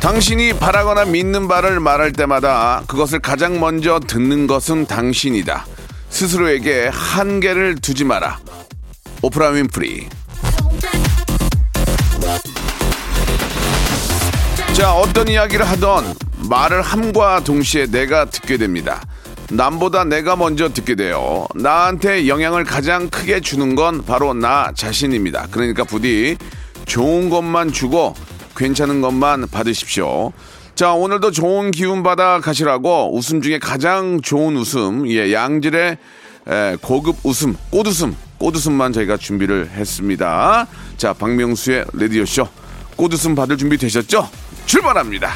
당신이 바라거나 믿는 바를 말할 때마다 그것을 가장 먼저 듣는 것은 당신이다 스스로에게 한계를 두지 마라 오프라 윈프리 자, 어떤 이야기를 하던 말을 함과 동시에 내가 듣게 됩니다. 남보다 내가 먼저 듣게 돼요. 나한테 영향을 가장 크게 주는 건 바로 나 자신입니다. 그러니까 부디 좋은 것만 주고 괜찮은 것만 받으십시오. 자, 오늘도 좋은 기운 받아 가시라고 웃음 중에 가장 좋은 웃음, 예, 양질의 에, 고급 웃음, 꽃웃음, 꽃웃음만 저희가 준비를 했습니다. 자, 박명수의 레디오쇼. 꽃웃음 받을 준비 되셨죠? 출발합니다.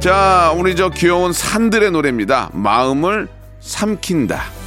자, 우리 저 귀여운 산들의 노래입니다. 마음을 삼킨다.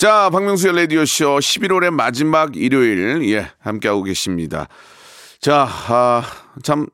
자, 박명수의 라디오쇼 11월의 마지막 일요일, 예, 함께하고 계십니다. 자, 아, 참,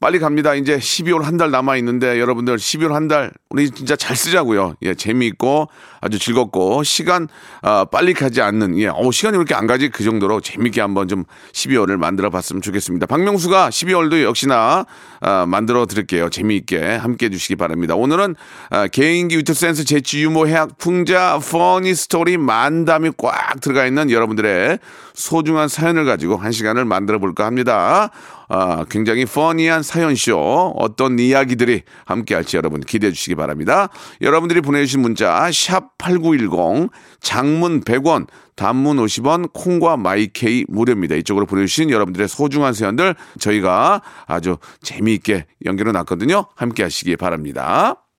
빨리 갑니다. 이제 12월 한 달 남아있는데, 여러분들 12월 한 달, 우리 진짜 잘 쓰자고요. 예, 재미있고, 아주 즐겁고, 시간, 아, 빨리 가지 않는, 예, 어, 시간이 왜 이렇게 안 가지? 그 정도로 재밌게 한번 좀 12월을 만들어 봤으면 좋겠습니다. 박명수가 12월도 역시나, 아, 만들어 드릴게요. 재미있게 함께 해 주시기 바랍니다. 오늘은, 아, 개인기 위트 센스 재치 유머 해학 풍자 funny story 만담이 꽉 들어가 있는 여러분들의 소중한 사연을 가지고 한 시간을 만들어 볼까 합니다. 아, 굉장히 funny한 사연쇼 어떤 이야기들이 함께 할지 여러분 기대해 주시기 바랍니다. 여러분들이 보내주신 문자 샵8910 장문 100원 단문 50원 콩과 마이케이 무료입니다. 이쪽으로 보내주신 여러분들의 소중한 사연들 저희가 아주 재미있게 연결해 놨거든요. 함께 하시기 바랍니다.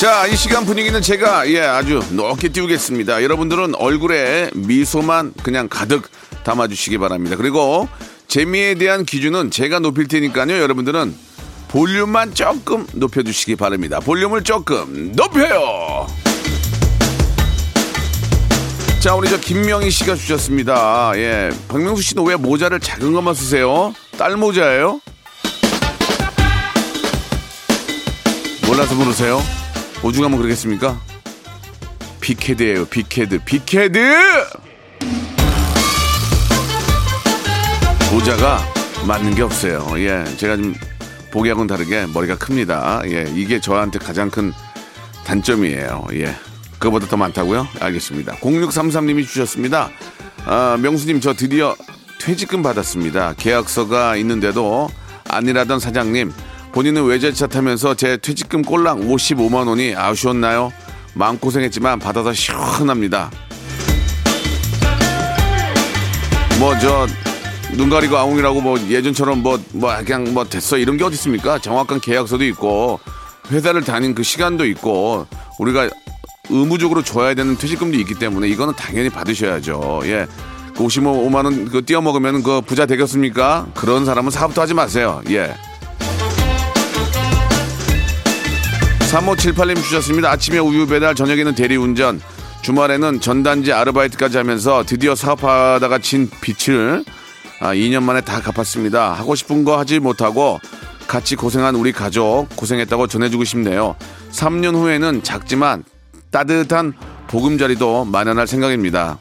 자, 이 시간 분위기는 제가 예 아주 높게 띄우겠습니다. 여러분들은 얼굴에 미소만 그냥 가득 담아주시기 바랍니다. 그리고 재미에 대한 기준은 제가 높일 테니까요. 여러분들은 볼륨만 조금 높여주시기 바랍니다. 볼륨을 조금 높여요. 자, 우리 저 김명희 씨가 주셨습니다. 예, 박명수 씨는 왜 모자를 작은 것만 쓰세요? 딸 모자예요? 몰라서 모르세요? 오죽하면 그러겠습니까? 빅헤드예요, 빅헤드, 빅헤드! 모자가 맞는 게 없어요. 예, 제가 좀 보기하고는 다르게 머리가 큽니다. 예, 이게 저한테 가장 큰 단점이에요. 예, 그거보다 더 많다고요? 알겠습니다. 0633님이 주셨습니다. 아, 명수님 저 드디어 퇴직금 받았습니다. 계약서가 있는데도 아니라던 사장님 본인은 외제차 타면서 제 퇴직금 꼴랑 55만 원이 아쉬웠나요? 마음고생했지만 받아서 시원합니다. 뭐 저 눈 가리고 아웅이라고 뭐 예전처럼 뭐, 뭐 그냥 뭐 됐어 이런 게 어디 있습니까? 정확한 계약서도 있고 회사를 다닌 그 시간도 있고 우리가 의무적으로 줘야 되는 퇴직금도 있기 때문에 이거는 당연히 받으셔야죠. 예. 그 55만 원 그 띄어 먹으면 그 부자 되겠습니까? 그런 사람은 사업도 하지 마세요. 예. 3578님 주셨습니다. 아침에 우유 배달, 저녁에는 대리운전, 주말에는 전단지 아르바이트까지 하면서 드디어 사업하다가 진 빚을 아, 2년 만에 다 갚았습니다. 하고 싶은 거 하지 못하고 같이 고생한 우리 가족 고생했다고 전해주고 싶네요. 3년 후에는 작지만 따뜻한 보금자리도 마련할 생각입니다.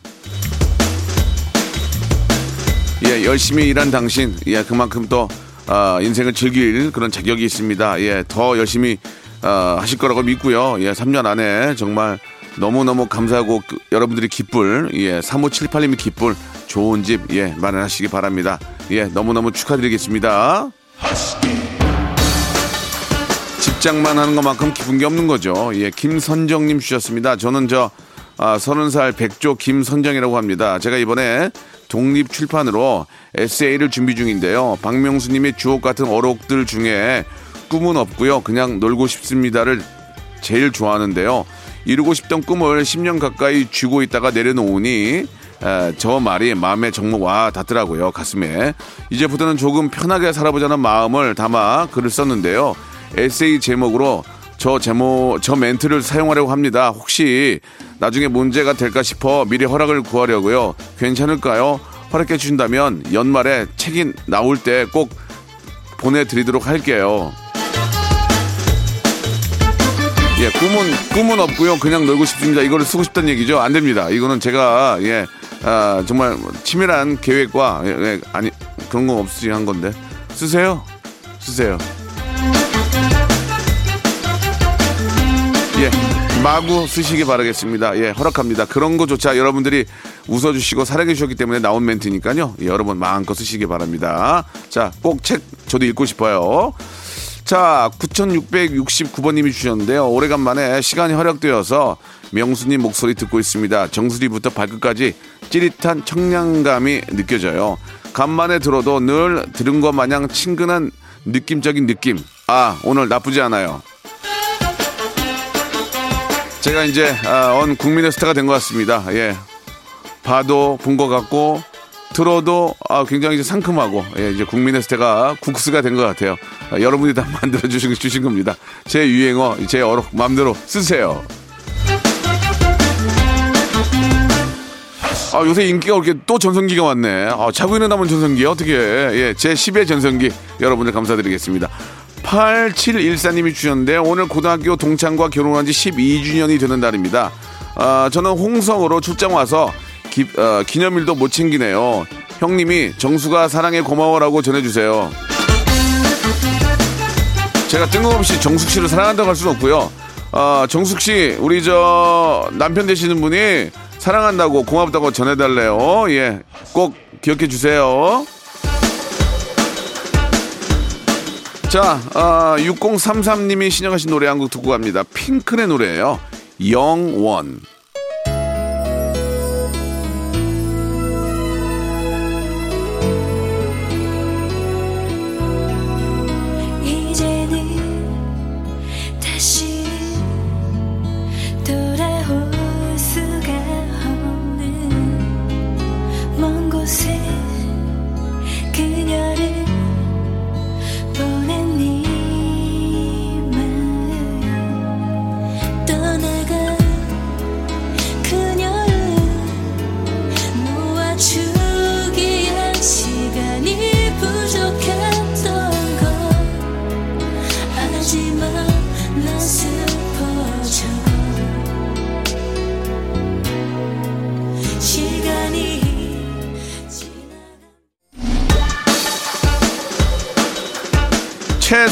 예, 열심히 일한 당신, 예, 그만큼 또, 아, 인생을 즐길 그런 자격이 있습니다. 예, 더 열심히, 아, 하실 거라고 믿고요. 예, 3년 안에 정말 너무너무 감사하고 그, 여러분들이 기쁠, 예, 3578님이 기쁠 좋은 집, 예, 마련하시기 바랍니다. 예, 너무너무 축하드리겠습니다. 직장만 하는 것만큼 기쁜 게 없는 거죠. 예, 김선정님 주셨습니다. 저는 저 아, 서른 살 백조 김선정이라고 합니다. 제가 이번에 독립 출판으로 에세이를 준비 중인데요. 박명수님의 주옥 같은 어록들 중에 꿈은 없고요. 그냥 놀고 싶습니다를 제일 좋아하는데요. 이루고 싶던 꿈을 10년 가까이 쥐고 있다가 내려놓으니 에, 저 말이 마음에 정말 와 닿더라고요 가슴에. 이제부터는 조금 편하게 살아보자는 마음을 담아 글을 썼는데요. 에세이 제목으로 저 제목 저 멘트를 사용하려고 합니다. 혹시 나중에 문제가 될까 싶어 미리 허락을 구하려고요. 괜찮을까요? 허락해 주신다면 연말에 책이 나올 때 꼭 보내드리도록 할게요 예, 꿈은 꿈은 없고요. 그냥 놀고 싶습니다. 이거를 쓰고 싶다는 얘기죠. 안 됩니다. 이거는 제가 예, 아, 정말 치밀한 계획과 예, 예, 아니 그런 거 없이 한 건데 쓰세요. 쓰세요. 예, 마구 쓰시기 바라겠습니다. 예, 허락합니다. 그런 거조차 여러분들이 웃어주시고 사랑해 주셨기 때문에 나온 멘트니까요. 예, 여러분 마음껏 쓰시기 바랍니다. 자, 꼭 책 저도 읽고 싶어요. 자, 9669번님이 주셨는데요. 오래간만에 시간이 허락되어서 명수님 목소리 듣고 있습니다. 정수리부터 발끝까지 찌릿한 청량감이 느껴져요. 간만에 들어도 늘 들은 것 마냥 친근한 느낌적인 느낌. 아, 오늘 나쁘지 않아요. 제가 이제 아, 언 국민의 스타가 된 것 같습니다. 예. 봐도 본 것 같고 들어도 아, 굉장히 상큼하고 예, 이제 국민의 스타가 국스가 된 것 같아요. 아, 여러분이 다 만들어 주신 주신 겁니다. 제 유행어, 제 어록 마음대로 쓰세요. 아, 요새 인기가 그렇게 또 전성기가 왔네. 아, 자고 있는 남은 전성기 어떻게 해. 예, 제 10의 전성기 여러분들 감사드리겠습니다. 8714님이 주셨는데 오늘 고등학교 동창과 결혼한 지 12주년이 되는 날입니다. 아, 저는 홍성으로 출장 와서 기, 어, 기념일도 못 챙기네요. 형님이 정수가 사랑해 고마워라고 전해주세요. 제가 뜬금없이 정숙 씨를 사랑한다고 할 수는 없고요. 아, 정숙 씨, 우리 저 남편 되시는 분이 사랑한다고 고맙다고 전해달래요. 예, 꼭 기억해 주세요. 자, 아, 6033님이 신청하신 노래 한 곡 듣고 갑니다. 핑클의 노래예요. 영원.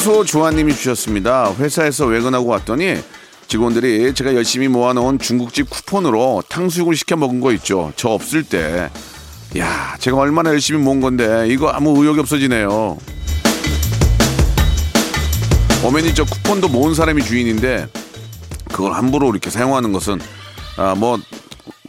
소 조아님이 주셨습니다. 회사에서 외근하고 왔더니 직원들이 제가 열심히 모아놓은 중국집 쿠폰으로 탕수육을 시켜 먹은 거 있죠. 저 없을 때. 야, 제가 얼마나 열심히 모은 건데 이거 아무 의욕이 없어지네요. 어머니 저 쿠폰도 모은 사람이 주인인데 그걸 함부로 이렇게 사용하는 것은 아, 뭐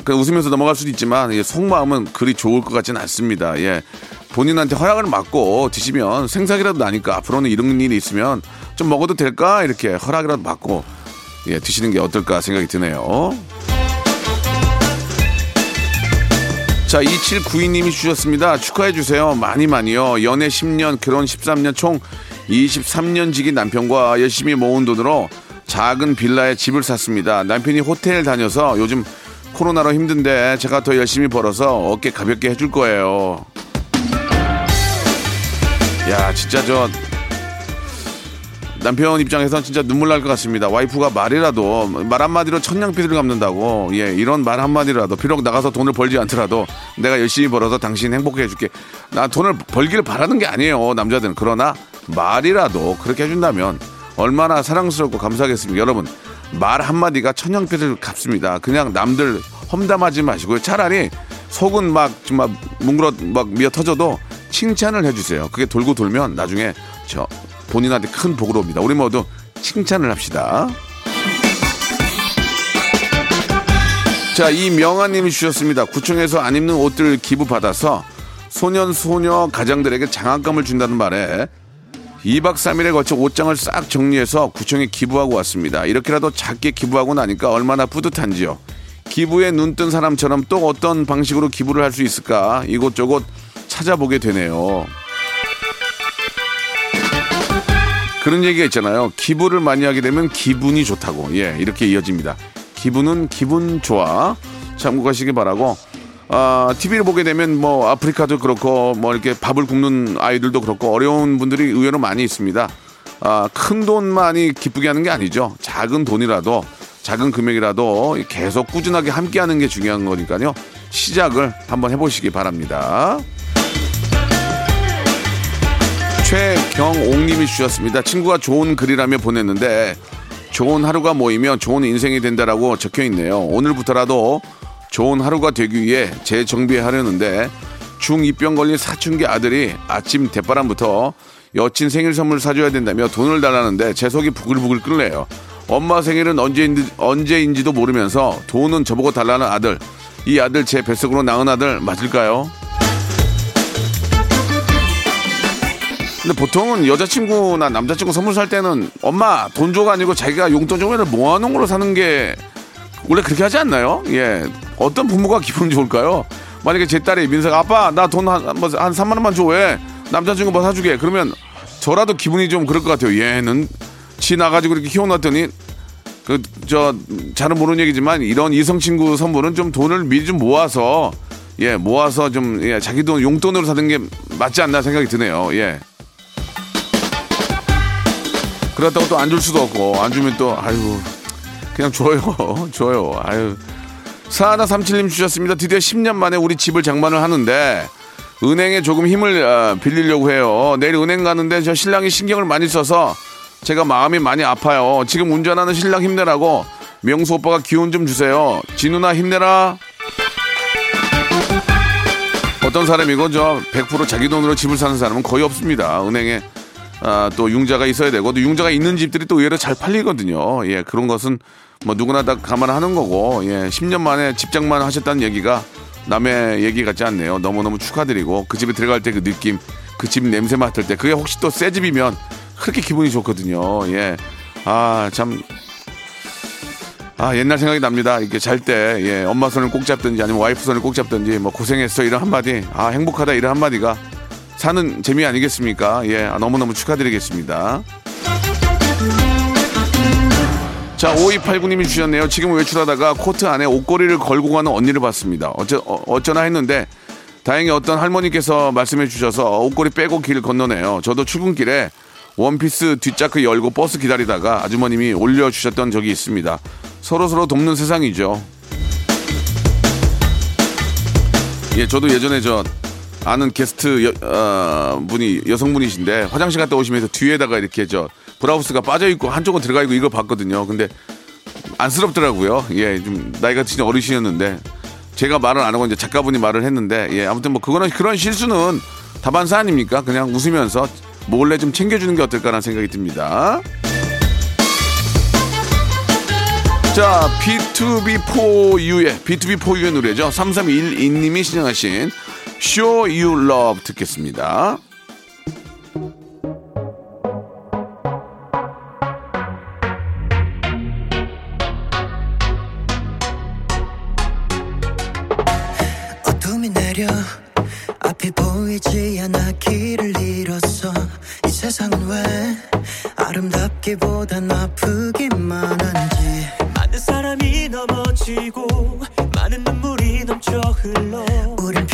그냥 웃으면서 넘어갈 수도 있지만 예, 속마음은 그리 좋을 것 같지는 않습니다. 예. 본인한테 허락을 받고 드시면 생각이라도 나니까 앞으로는 이런 일이 있으면 좀 먹어도 될까 이렇게 허락이라도 받고 예, 드시는 게 어떨까 생각이 드네요. 자, 2792님이 주셨습니다. 축하해주세요. 많이 많이요. 연애 10년, 결혼 13년, 총 23년 지기 남편과 열심히 모은 돈으로 작은 빌라에 집을 샀습니다. 남편이 호텔 다녀서 요즘 코로나로 힘든데 제가 더 열심히 벌어서 어깨 가볍게 해줄 거예요. 야, 진짜 저 남편 입장에선 진짜 눈물 날 것 같습니다. 와이프가 말이라도 말 한마디로 천냥빚을 갚는다고 예 이런 말 한마디라도 비록 나가서 돈을 벌지 않더라도 내가 열심히 벌어서 당신 행복해 해줄게. 나 돈을 벌기를 바라는 게 아니에요 남자들은 그러나 말이라도 그렇게 해준다면 얼마나 사랑스럽고 감사하겠습니까 여러분 말 한마디가 천냥빚을 갚습니다. 그냥 남들 험담하지 마시고요 차라리 속은 막 정말 뭉그러 막 미어 터져도 칭찬을 해주세요. 그게 돌고 돌면 나중에 저 본인한테 큰 복으로 옵니다. 우리 모두 칭찬을 합시다. 자, 이 명아님이 주셨습니다. 구청에서 안 입는 옷들 기부받아서 소년, 소녀 가장들에게 장학금을 준다는 말에 2박 3일에 걸쳐 옷장을 싹 정리해서 구청에 기부하고 왔습니다. 이렇게라도 작게 기부하고 나니까 얼마나 뿌듯한지요. 기부에 눈 뜬 사람처럼 또 어떤 방식으로 기부를 할 수 있을까 이곳저곳 찾아보게 되네요. 그런 얘기가 있잖아요. 기부를 많이 하게 되면 기분이 좋다고. 예, 이렇게 이어집니다. 기분은 기분 좋아. 참고하시기 바라고. 아, TV를 보게 되면 뭐 아프리카도 그렇고 뭐 이렇게 밥을 굶는 아이들도 그렇고 어려운 분들이 의외로 많이 있습니다. 아, 큰 돈만이 기쁘게 하는 게 아니죠. 작은 돈이라도 작은 금액이라도 계속 꾸준하게 함께 하는 게 중요한 거니까요. 시작을 한번 해보시기 바랍니다. 최경옥님이 주셨습니다. 친구가 좋은 글이라며 보냈는데 좋은 하루가 모이면 좋은 인생이 된다라고 적혀 있네요. 오늘부터라도 좋은 하루가 되기 위해 재정비하려는데 중2병 걸린 사춘기 아들이 아침 대바람부터 여친 생일 선물 사줘야 된다며 돈을 달라는데 제 속이 부글부글 끓네요. 엄마 생일은 언제인지, 언제인지도 모르면서 돈은 저보고 달라는 아들. 이 아들 제 뱃속으로 낳은 아들 맞을까요? 근데 보통은 여자친구나 남자친구 선물 살 때는 엄마 돈 줘가 아니고 자기가 용돈 좀 모아놓은 걸로 사는 게 원래 그렇게 하지 않나요? 예. 어떤 부모가 기분 좋을까요? 만약에 제 딸이 민서가 아빠 나 돈한 뭐, 한 3만 원만 줘 왜? 남자친구 뭐 사주게. 그러면 저라도 기분이 좀 그럴 것 같아요. 얘는 지 나가지고 이렇게 키워놨더니 그 저 잘은 모르는 얘기지만 이런 이성 친구 선물은 좀 돈을 미리 좀 모아서 예 모아서 좀 예, 자기 돈 용돈으로 사는 게 맞지 않나 생각이 드네요. 예. 그렇다고 또 안 줄 수도 없고 안 주면 또 아유 그냥 줘요. 줘요. 아유. 사하나 삼칠님 주셨습니다. 드디어 10년 만에 우리 집을 장만을 하는데 은행에 조금 힘을 어, 빌리려고 해요. 내일 은행 가는데 저 신랑이 신경을 많이 써서 제가 마음이 많이 아파요. 지금 운전하는 신랑 힘내라고 명수 오빠가 기운 좀 주세요. 진우나 힘내라. 어떤 사람이고 저100% 자기 돈으로 집을 사는 사람은 거의 없습니다. 은행에 아, 또 융자가 있어야 되고 또 융자가 있는 집들이 또 의외로 잘 팔리거든요. 예, 그런 것은 뭐 누구나 다 감안하는 거고 예, 10년 만에 집장만 하셨다는 얘기가 남의 얘기 같지 않네요. 너무너무 축하드리고 그 집에 들어갈 때 그 느낌, 그 집 냄새 맡을 때 그게 혹시 또 새 집이면 그렇게 기분이 좋거든요. 예. 아, 참 아, 옛날 생각이 납니다. 이렇게 잘 때, 예, 엄마 손을 꼭 잡든지 아니면 와이프 손을 꼭 잡든지 뭐 고생했어 이런 한마디, 아, 행복하다 이런 한마디가 사는 재미 아니겠습니까? 예, 아, 너무너무 축하드리겠습니다. 자, 5289님이 주셨네요. 지금 외출하다가 코트 안에 옷걸이를 걸고 가는 언니를 봤습니다. 어쩌, 어, 어쩌나 했는데 다행히 어떤 할머니께서 말씀해 주셔서 옷걸이 빼고 길 건너네요. 저도 출근길에 원피스 뒷자크 열고 버스 기다리다가 아주머님이 올려주셨던 적이 있습니다. 서로서로 돕는 세상이죠. 예, 저도 예전에 저 아는 게스트 여, 어, 분이 여성분이신데 화장실 갔다 오시면서 뒤에다가 이렇게 저 브라우스가 빠져 있고 한쪽은 들어가 있고 이걸 봤거든요. 근데 안쓰럽더라고요. 예, 좀 나이가 진짜 어르신이었는데 제가 말을 안 하고 이제 작가분이 말을 했는데 예, 아무튼 뭐 그거는 그런 실수는 다반사 아닙니까? 그냥 웃으면서 몰래 좀 챙겨주는 게 어떨까라는 생각이 듭니다. 자, B2B4U의, B2B4U의 노래죠. 3312님이 신청하신 Show You Love 듣겠습니다. 어둠이 내려 앞이 보이지 않아 길을 잃었어. 이 세상은 왜 아름답기보단 아프기만 한지. 많은 사람이 넘어지고 많은 눈물이 넘쳐 흘러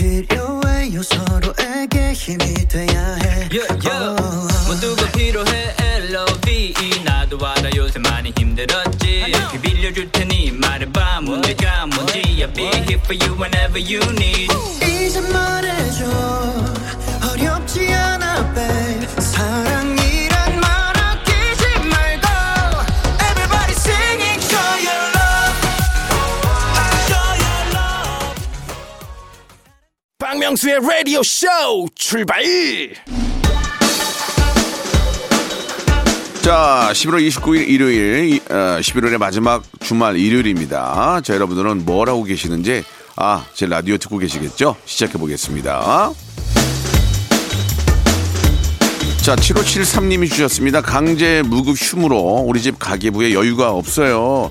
필요해요. 서로에게 힘이 돼야 해. Yeah, yeah. Oh. 모두가 필요해. L.O.V.E 나도 알아. 요새 많이 힘들었지. 그 빌려줄 테니 말해봐. 문제가. 뭔지 I'll be here for you whenever you need. 이제 말 박명수의 라디오 쇼 출발 자, 11월 29일 일요일, 이- 어, 11월의 마지막 주말 일요일입니다. 자, 여러분들은 뭘 하고 계시는지, 아, 제 라디오 듣고 계시겠죠? 시작해 보겠습니다. 자, 7573님이 주셨습니다. 강제 무급 휴무로 우리 집 가계부에 여유가 없어요.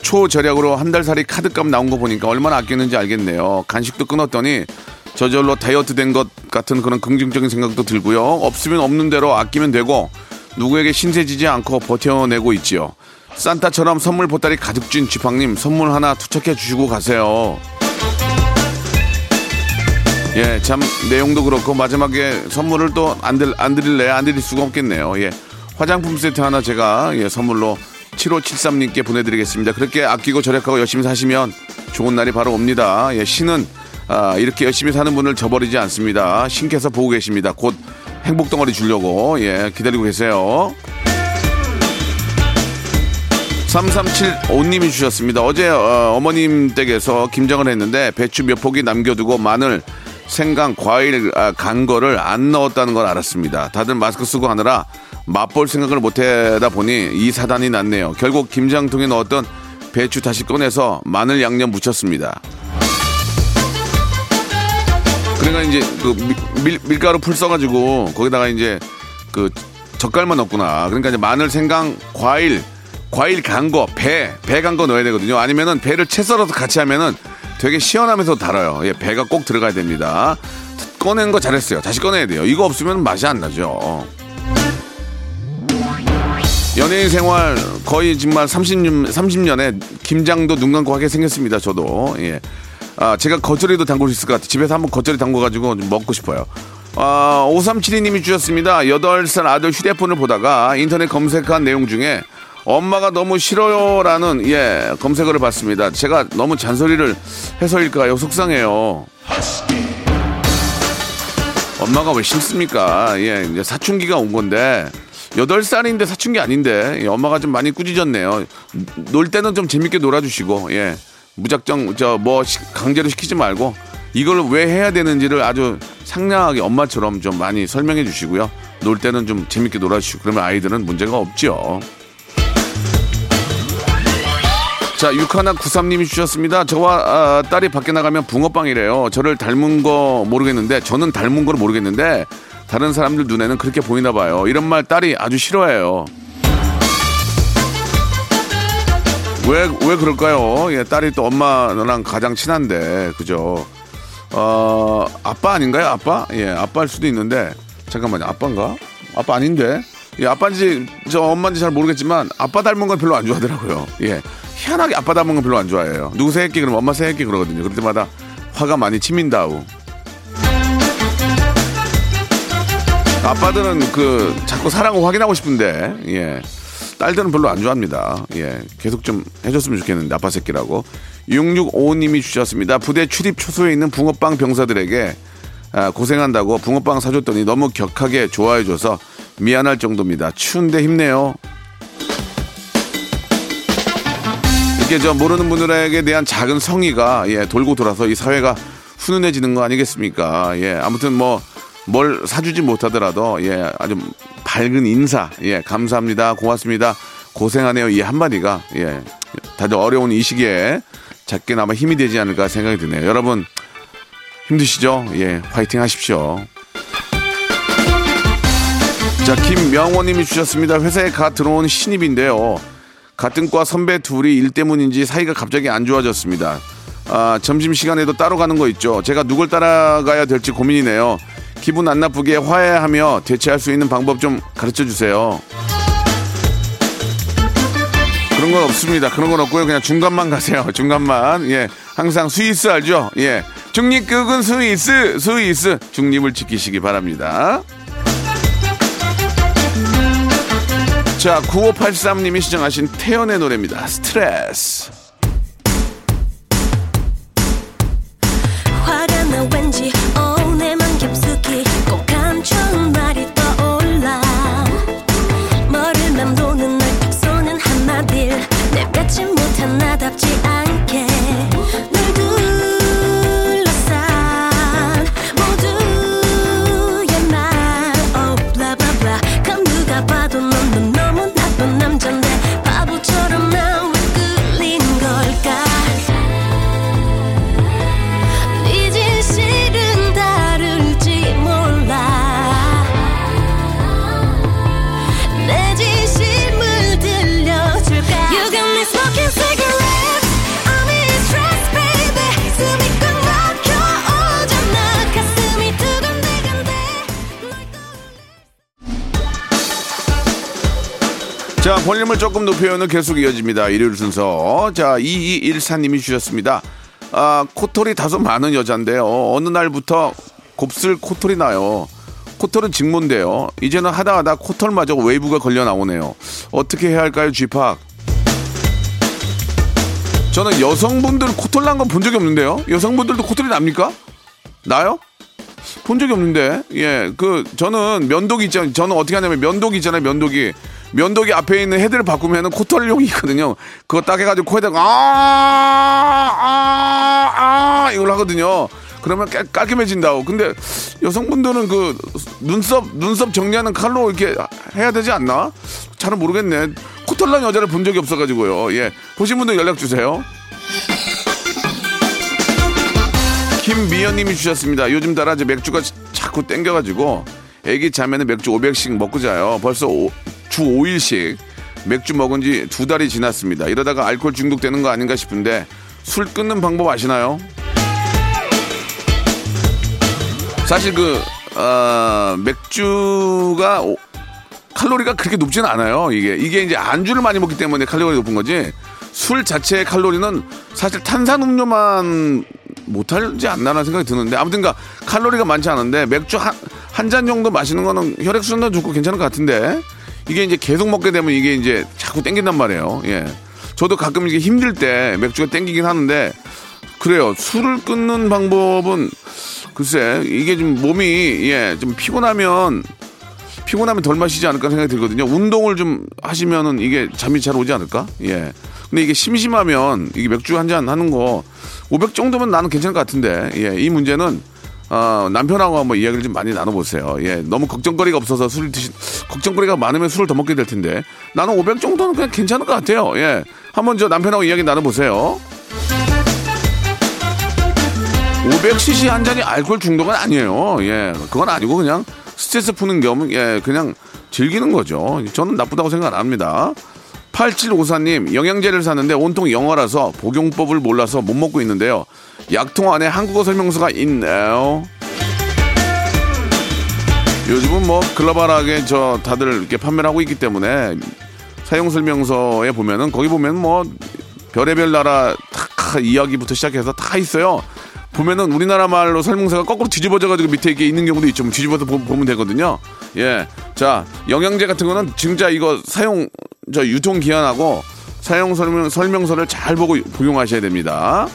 초절약으로 한 달 살이 카드값 나온 거 보니까 얼마나 아끼는지 알겠네요. 간식도 끊었더니 저절로 다이어트 된 것 같은 그런 긍정적인 생각도 들고요. 없으면 없는 대로 아끼면 되고 누구에게 신세지지 않고 버텨내고 있지요. 산타처럼 선물 보따리 가득 쥔 지팡님 선물 하나 투척해 주시고 가세요. 예, 참 내용도 그렇고 마지막에 선물을 또안안 드릴래 안 드릴 수가 없겠네요. 예, 화장품 세트 하나 제가 예, 선물로 7573님께 보내드리겠습니다. 그렇게 아끼고 절약하고 열심히 사시면 좋은 날이 바로 옵니다. 예, 신은 아, 이렇게 열심히 사는 분을 저버리지 않습니다. 신께서 보고 계십니다. 곧 행복 덩어리 주려고 예, 기다리고 계세요. 3375님이 주셨습니다. 어제 어, 머님 댁에서 김장을 했는데 배추 몇 포기 남겨두고 마늘, 생강, 과일 아, 간 거를 안 넣었다는 걸 알았습니다. 다들 마스크 쓰고 하느라 맛볼 생각을 못하다 보니 이 사단이 났네요. 결국 김장통에 넣었던 배추 다시 꺼내서 마늘 양념 묻혔습니다. 그러니까 이제 그 밀, 밀가루 풀 써가지고 거기다가 이제 그 젓갈만 넣구나. 그러니까 이제 마늘, 생강, 과일, 과일 간 거, 배, 배 간 거 넣어야 되거든요. 아니면은 배를 채 썰어서 같이 하면은 되게 시원하면서 달아요. 예, 배가 꼭 들어가야 됩니다. 꺼낸 거 잘했어요. 다시 꺼내야 돼요. 이거 없으면 맛이 안 나죠. 연예인 생활 거의 정말 30년, 30년에 김장도 눈 감고 하게 생겼습니다. 저도. 예. 아, 제가 겉절이도 담글 수 있을 것 같아요. 집에서 한번 겉절이 담궈가지고 좀 먹고 싶어요. 아, 5372님이 주셨습니다. 8살 아들 휴대폰을 보다가 인터넷 검색한 내용 중에 엄마가 너무 싫어요라는 예, 검색어를 봤습니다. 제가 너무 잔소리를 해서일까요? 속상해요. 엄마가 왜 싫습니까? 예, 이제 사춘기가 온 건데. 여덟 살인데 사춘기 아닌데 예, 엄마가 좀 많이 꾸짖었네요. 놀 때는 좀 재밌게 놀아주시고 예 무작정 저 뭐 강제로 시키지 말고 이걸 왜 해야 되는지를 아주 상냥하게 엄마처럼 좀 많이 설명해 주시고요. 놀 때는 좀 재밌게 놀아주시고 그러면 아이들은 문제가. 자, 육하나 구삼님이 주셨습니다. 저와 아, 딸이 밖에 나가면 붕어빵이래요. 저를 닮은 거 모르겠는데, 저는 닮은 걸 모르겠는데, 다른 사람들 눈에는 그렇게 보이나 봐요. 이런 말 딸이 아주 싫어해요. 왜, 왜 그럴까요? 예, 딸이 또 엄마랑 가장 친한데, 그죠? 어, 아빠 아닌가요? 아빠? 예, 아빠일 수도 있는데, 잠깐만요. 아빠인가? 아빠 아닌데? 예, 아빠인지, 저 엄마인지 잘 모르겠지만, 아빠 닮은 건 별로 안 좋아하더라고요. 예. 희한하게 아빠 닮은 건 별로 안 좋아해요. 누구 새끼 그러면 엄마 새끼 그러거든요. 그럴 때마다 화가 많이 치민다우. 아빠들은 그 자꾸 사랑을 확인하고 싶은데 예 딸들은 별로 안 좋아합니다. 예 계속 좀 해줬으면 좋겠는데 아빠 새끼라고 6655님이 주셨습니다. 부대 출입 초소에 있는 붕어빵 병사들에게 아, 고생한다고 붕어빵 사줬더니 너무 격하게 좋아해줘서 미안할 정도입니다. 추운데 힘내요. 이렇게 저 모르는 분들에게 대한 작은 성의가 예 돌고 돌아서 이 사회가 훈훈해지는 거 아니겠습니까? 예 아무튼 뭐 뭘 사주지 못하더라도 예 아주 밝은 인사 예 감사합니다 고맙습니다 고생하네요 이 한마디가 예 다들 어려운 이 시기에 작게나마 힘이 되지 않을까 생각이 드네요. 여러분 힘드시죠? 예, 화이팅 하십시오. 자, 김명원님이 주셨습니다. 회사에 갓 들어온 신입인데요. 같은 과 선배 둘이 일 때문인지 사이가 갑자기 안 좋아졌습니다. 아, 점심시간에도 따로 가는 거 있죠. 제가 누굴 따라가야 될지 고민이네요. 기분 안 나쁘게 화해하며 대체할 수 있는 방법 좀 가르쳐 주세요. 그런 건 없습니다. 그런 건 없고요. 그냥 중간만 가세요. 중간만. 예. 항상 스위스 알죠? 예. 중립국은 스위스, 스위스. 중립을 지키시기 바랍니다. 자, 9583님이 시청하신 태연의 노래입니다. 스트레스. 자, 볼륨을 조금 높여요는 계속 이어집니다. 일요일 순서. 자, 2214님이 주셨습니다. 아, 코털이 다소 많은 여잔데요. 어느 날부터 곱슬 코털이 나요. 코털은 직모인데요. 이제는 하다 하다 코털마저 웨이브가 걸려 나오네요. 어떻게 해야 할까요, 쥐팍? 저는 여성분들 코털 난 건 본 적이 없는데요. 여성분들도 코털이 납니까? 나요? 본 적이 없는데. 예 그 저는 면도기 있잖아요. 저는 어떻게 하냐면 면도기 있잖아요 면도기. 면도기 앞에 있는 헤드를 바꾸면은 코털용이 있거든요. 그거 딱 해가지고 코에다가 아아 아 이걸 하거든요. 그러면 깔, 깔끔해진다고. 근데 여성분들은 그 눈썹 눈썹 정리하는 칼로 이렇게 해야 되지 않나? 잘은 모르겠네. 코털난 여자를 본 적이 없어가지고요. 예 보신 분들 연락 주세요. 김미연님이 주셨습니다. 요즘 따라 제 맥주가 자꾸 땡겨가지고 애기 자면은 맥주 500씩 먹고 자요. 벌써 오- 주 5일씩 맥주 먹은 지 두 달이 지났습니다. 이러다가 알코올 중독되는 거 아닌가 싶은데 술 끊는 방법 아시나요? 사실 그 어, 맥주가 오- 칼로리가 그렇게 높지는 않아요. 이게 이게 이제 안주를 많이 먹기 때문에 칼로리가 높은 거지. 술 자체의 칼로리는 사실 탄산음료만 못하지 않나라는 생각이 드는데 아무튼가 칼로리가 많지 않은데 맥주 한한잔 정도 마시는 거는 혈액순환도 좋고 괜찮을 것 같은데 이게 이제 계속 먹게 되면 이게 이제 자꾸 땡긴단 말이에요. 예. 저도 가끔 이게 힘들 때 맥주가 땡기긴 하는데 그래요. 술을 끊는 방법은 글쎄 이게 좀 몸이 예 좀 피곤하면 피곤하면 덜 마시지 않을까 생각이 들거든요. 운동을 좀 하시면은 이게 잠이 잘 오지 않을까? 예. 근데 이게 심심하면 이게 맥주 한 잔 하는 거 500 정도면 나는 괜찮을 것 같은데 예. 이 문제는 어, 남편하고 한번 이야기를 좀 많이 나눠보세요. 예. 너무 걱정거리가 없어서 술을 드시, 걱정거리가 많으면 술을 더 먹게 될 텐데 나는 500 정도는 그냥 괜찮을 것 같아요. 예. 한번 저 남편하고 이야기 나눠보세요. 500cc 한 잔이 알코올 중독은 아니에요. 예, 그건 아니고 그냥 스트레스 푸는 겸, 예, 그냥 즐기는 거죠. 저는 나쁘다고 생각 안 합니다. 8754님, 영양제를 샀는데 온통 영어라서 복용법을 몰라서 못 먹고 있는데요. 약통 안에 한국어 설명서가 있네요. 요즘은 뭐 글로벌하게 저 다들 이렇게 판매를 하고 있기 때문에 사용 설명서에 보면은 거기 보면 뭐 별의별 나라 다 이야기부터 시작해서 다 있어요. 보면은 우리나라 말로 설명서가 거꾸로 뒤집어져 가지고 밑에 이게 있는 경우도 있죠. 뒤집어서 보, 보면 되거든요. 예. 자, 영양제 같은 거는 진짜 이거 사용 저 유통 기한하고 사용 설명 설명서를 잘 보고 복용하셔야 됩니다.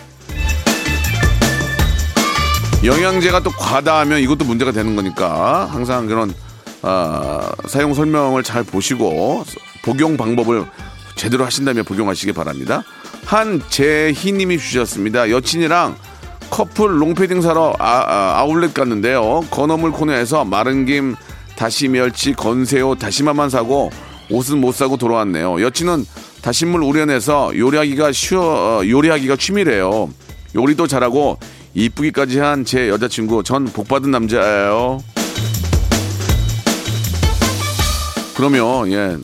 영양제가 또 과다하면 이것도 문제가 되는 거니까 항상 그런 아, 사용 설명을 잘 보시고 복용 방법을 제대로 하신다면 복용하시기 바랍니다. 한재희님이 주셨습니다. 여친이랑 커플 롱패딩 사러 아, 울렛 갔는데요. 건어물 코너에서 마른 김, 다시 멸치, 건새우, 다시마만 사고 옷은 못 사고 돌아왔네요. 여친은 다신물 우려내서 요리하기가 쉬워 어, 요리하기가 취미래요. 요리도 잘하고 이쁘기까지 한 제 여자친구 전 복받은 남자예요. 그러면 예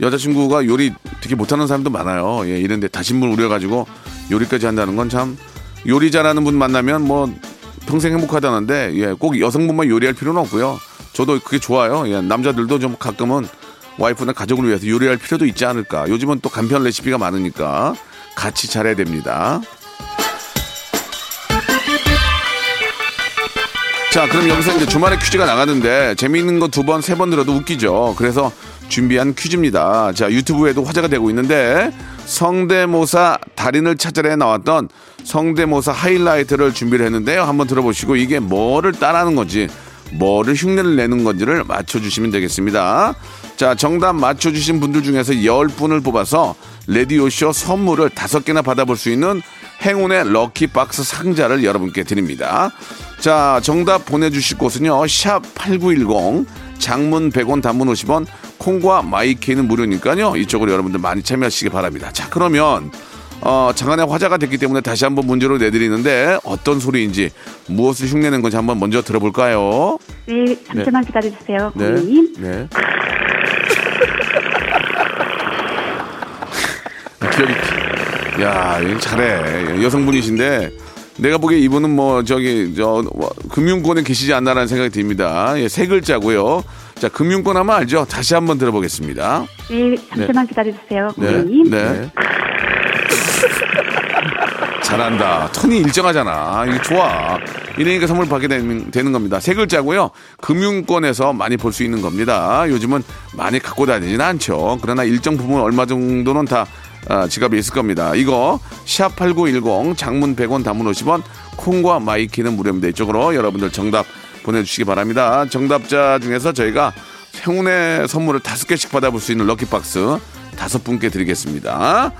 여자친구가 요리 되게 못하는 사람도 많아요. 예 이런데 다신물 우려가지고 요리까지 한다는 건 참 요리 잘하는 분 만나면 뭐 평생 행복하다는데 예 꼭 여성분만 요리할 필요는 없고요. 저도 그게 좋아요. 예 남자들도 좀 가끔은 와이프나 가족을 위해서 요리할 필요도 있지 않을까. 요즘은 또 간편 레시피가 많으니까 같이 잘해야 됩니다. 자, 그럼 여기서 이제 주말에 퀴즈가 나가는데 재미있는 거 두 번, 세 번 들어도 웃기죠. 그래서 준비한 퀴즈입니다. 자, 유튜브에도 화제가 되고 있는데 성대모사 달인을 찾으러 나왔던 성대모사 하이라이트를 준비를 했는데요. 한번 들어보시고 이게 뭐를 따라하는 건지 뭐를 흉내를 내는 건지를 맞춰주시면 되겠습니다. 자, 정답 맞춰주신 분들 중에서 10분을 뽑아서 레디오쇼 선물을 5개나 받아볼 수 있는 행운의 럭키박스 상자를 여러분께 드립니다. 자, 정답 보내주실 곳은요, 샵8910, 장문 100원, 단문 50원, 콩과 마이케이는 무료니까요, 이쪽으로 여러분들 많이 참여하시기 바랍니다. 자, 그러면, 어, 장안의 화제가 됐기 때문에 다시 한번 문제로 내드리는데, 어떤 소리인지, 무엇을 흉내낸 건지 한번 먼저 들어볼까요? 네, 잠시만 기다려주세요, 네. 고객님. 네. 기억이, 야, 잘해. 여성분이신데, 내가 보기에 이분은 뭐, 저기, 저, 뭐, 금융권에 계시지 않나라는 생각이 듭니다. 예, 세 글자고요. 자, 금융권 하면 알죠? 다시 한번 들어보겠습니다. 네, 잠시만 기다려주세요, 네. 고객님. 네. 잘한다. 톤이 일정하잖아. 이게 좋아. 이러니까 선물 받게 되는, 되는 겁니다. 세 글자고요. 금융권에서 많이 볼 수 있는 겁니다. 요즘은 많이 갖고 다니진 않죠. 그러나 일정 부분 얼마 정도는 다 아, 지갑에 있을 겁니다. 이거 샵8910 장문 100원 단문 50원 콩과 마이K는 무료입니다. 이쪽으로 여러분들 정답 보내주시기 바랍니다. 정답자 중에서 저희가 행운의 선물을 다섯 개씩 받아볼 수 있는 lucky box 다섯 분께 드리겠습니다.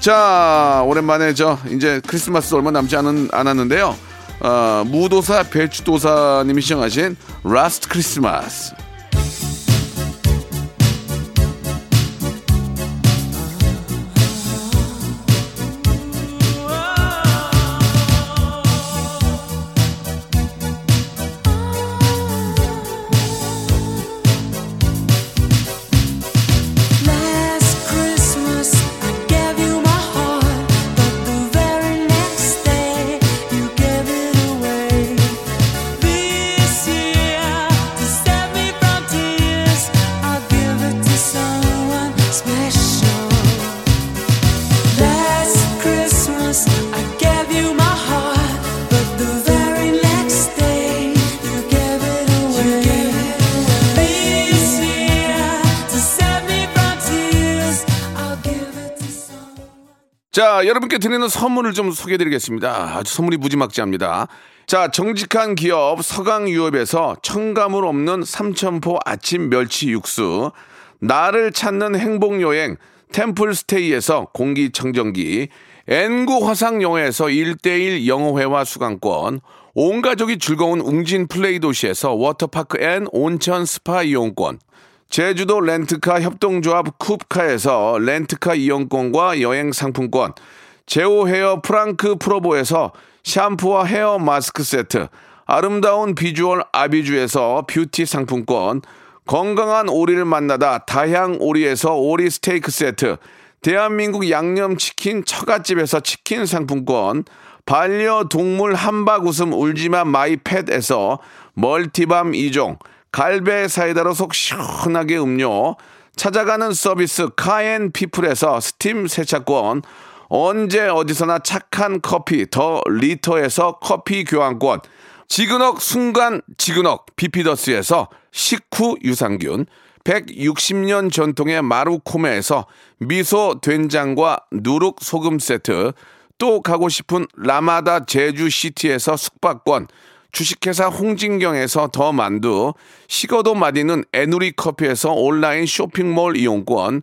자, 오랜만에 저 이제 크리스마스 얼마 남지 않은, 않았는데요. 어, 무도사 배추도사님이 신청하신 Last Christmas. 자, 여러분께 드리는 선물을 좀 소개해 드리겠습니다. 아주 선물이 무지막지합니다. 자, 정직한 기업 서강유업에서 첨가물 없는 삼천포 아침 멸치 육수, 나를 찾는 행복여행 템플스테이에서 공기청정기, N구 화상영어에서 1대1 영어회화 수강권, 온 가족이 즐거운 웅진 플레이 도시에서 워터파크 and 온천 스파 이용권, 제주도 렌트카 협동조합 쿱카에서 렌트카 이용권과 여행 상품권, 제오 헤어 프랑크 프로보에서 샴푸와 헤어 마스크 세트, 아름다운 비주얼 아비주에서 뷰티 상품권, 건강한 오리를 만나다 다향 오리에서 오리 스테이크 세트, 대한민국 양념치킨 처갓집에서 치킨 상품권, 반려동물 한박 웃음 울지마 마이 펫에서 multi balm 2종, 갈배 사이다로 속 시원하게 음료, 찾아가는 서비스 카엔 피플에서 스팀 세차권, 언제 어디서나 착한 커피 더 리터에서 커피 교환권, 지그넉 순간 지그넉 비피더스에서 식후 유산균, 160년 전통의 마루코메에서 미소 된장과 누룩 소금 세트, 또 가고 싶은 라마다 제주시티에서 숙박권, 주식회사 홍진경에서 더 만두, 식어도 맛있는 에누리 커피에서 온라인 쇼핑몰 이용권,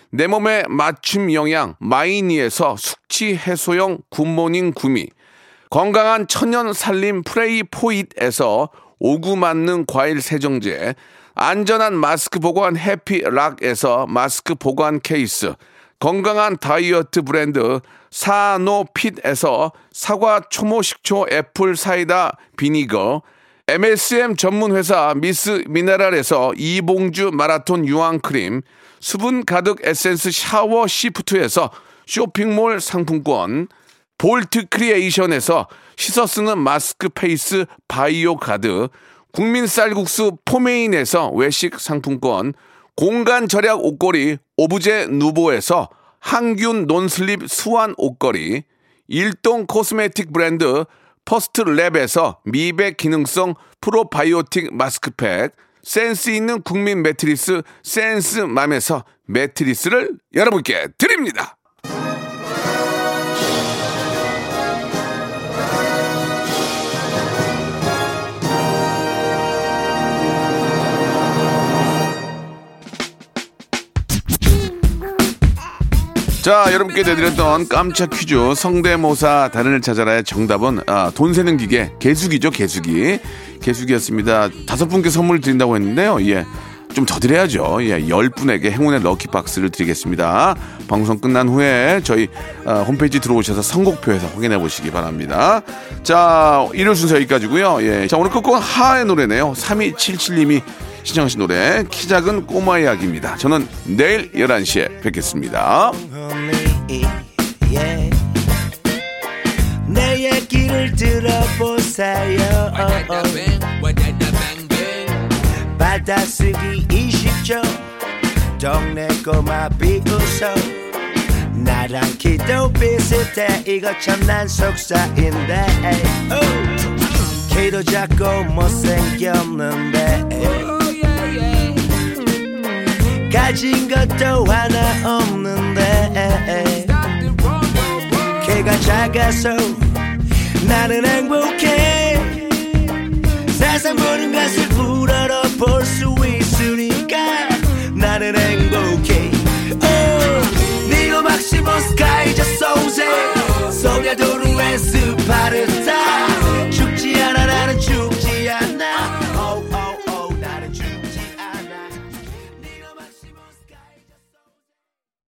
내 몸에 맞춤 영양 마이니에서 숙취 해소용 굿모닝 구미, 건강한 천연 살림 프레이 포잇에서 오구 맞는 과일 세정제, 안전한 마스크 보관 해피락에서 마스크 보관 케이스, 건강한 다이어트 브랜드 사노핏에서 사과 초모 식초 apple cider vinegar, MSM 전문 회사 미스 미네랄에서 이봉주 마라톤 유황 크림, 수분 가득 에센스 샤워 시프트에서 쇼핑몰 상품권, 볼트 크리에이션에서 씻어 쓰는 마스크 페이스 바이오 가드, 국민 쌀국수 포메인에서 외식 상품권, 공간 절약 옷걸이 오브제 누보에서 항균 non-slip 수완 옷걸이, 일동 코스메틱 브랜드 퍼스트 랩에서 미백 기능성 프로바이오틱 마스크팩, 센스 있는 국민 매트리스 센스맘에서 매트리스를 여러분께 드립니다. 자, 여러분께 내드렸던 깜짝 퀴즈 성대모사 달인을 찾아라의 정답은 아, 돈 세는 기계 개수기죠, 개수기. 개수기였습니다. 다섯 분께 선물 드린다고 했는데요. 예. 좀더 드려야죠. 예, 열 분에게 행운의 럭키박스를 드리겠습니다. 방송 끝난 후에 저희 아, 홈페이지 들어오셔서 선곡표에서 확인해 보시기 바랍니다. 자, 일요 순서 여기까지고요. 예. 자, 오늘 끝곡은 하의 노래네요. 3277님이 신청하신 노래 키 작은 꼬마 이야기입니다. 저는 내일 11시에 뵙겠습니다. 예. 내 얘기를 들어보세요 받아쓰기 20초 동네 꼬마 비웃어. 나랑 키도 비슷해 이거 참 난 속사인데. 키도 작고 못생겼는데. 가진 것도 하나 없는데. 걔가 작아서 나는 행복해. 세상 모든 것을 우러러 볼 수 있으니까 나는 행복해. Oh, 니가 막시모 스카이 저 소세 소녀 도루의 스파르타